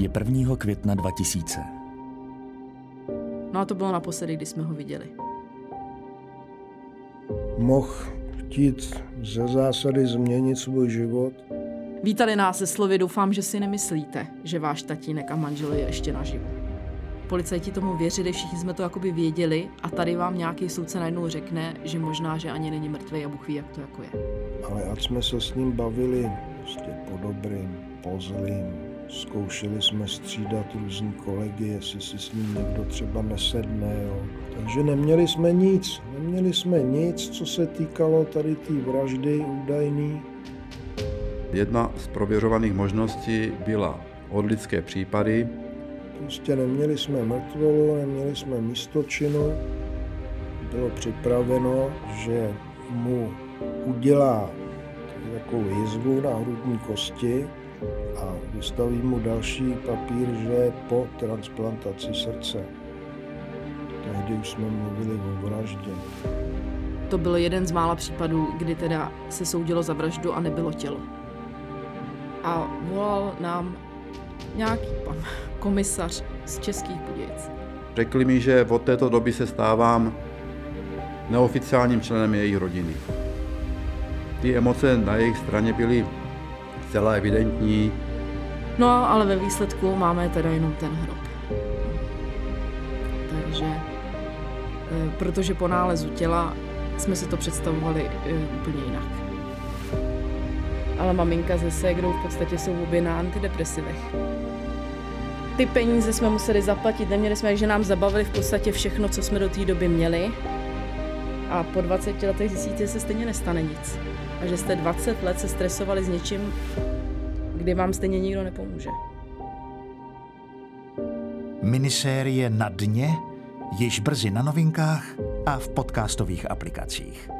Je 1. května 2000. No a to bylo naposledy, kdy jsme ho viděli. Mohl chtít ze zásady změnit svůj život. Vítali nás se slovy, doufám, že si nemyslíte, že váš tatínek a manžel je ještě naživu. Policajti tomu věřili, všichni jsme to jakoby věděli a tady vám nějaký soudce najednou řekne, že možná, že ani není mrtvý a Bůh ví, jak to jako je. Ale ať jsme se s ním bavili prostě po dobrým, po zlým, zkoušeli jsme střídat různý kolegy, jestli si s ním někdo třeba nesedne. Jo. Takže neměli jsme nic, neměli jsme nic, co se týkalo tady té vraždy údajný. Jedna z prověřovaných možností byla odlické případy. Prostě neměli jsme mrtvolu, neměli jsme místočinu. Bylo připraveno, že mu udělá takovou jizvu na hrudní kosti a vystaví mu další papír, že je po transplantaci srdce. Tehdy už jsme mluvili o vraždě. To byl jeden z mála případů, kdy teda se soudilo za vraždu a nebylo tělo. A volal nám nějaký pan komisař z Českých Budějic. Řekli mi, že od této doby se stávám neoficiálním členem jejich rodiny. Ty emoce na jejich straně byly zcela evidentní. No, ale ve výsledku máme teda jenom ten hrob. Takže, eh, protože po nálezu těla jsme si to představovali eh, úplně jinak. Ale maminka se ségrou v podstatě jsou obě na antidepresivech. Ty peníze jsme museli zaplatit, neměli jsme, že nám zabavili v podstatě všechno, co jsme do té doby měli. A po 20 letech zjistíte, že se stejně nestane nic. A že jste 20 let se stresovali s něčím, kdy vám stejně nikdo nepomůže. Minisérie Na dně již brzy na novinkách a v podcastových aplikacích.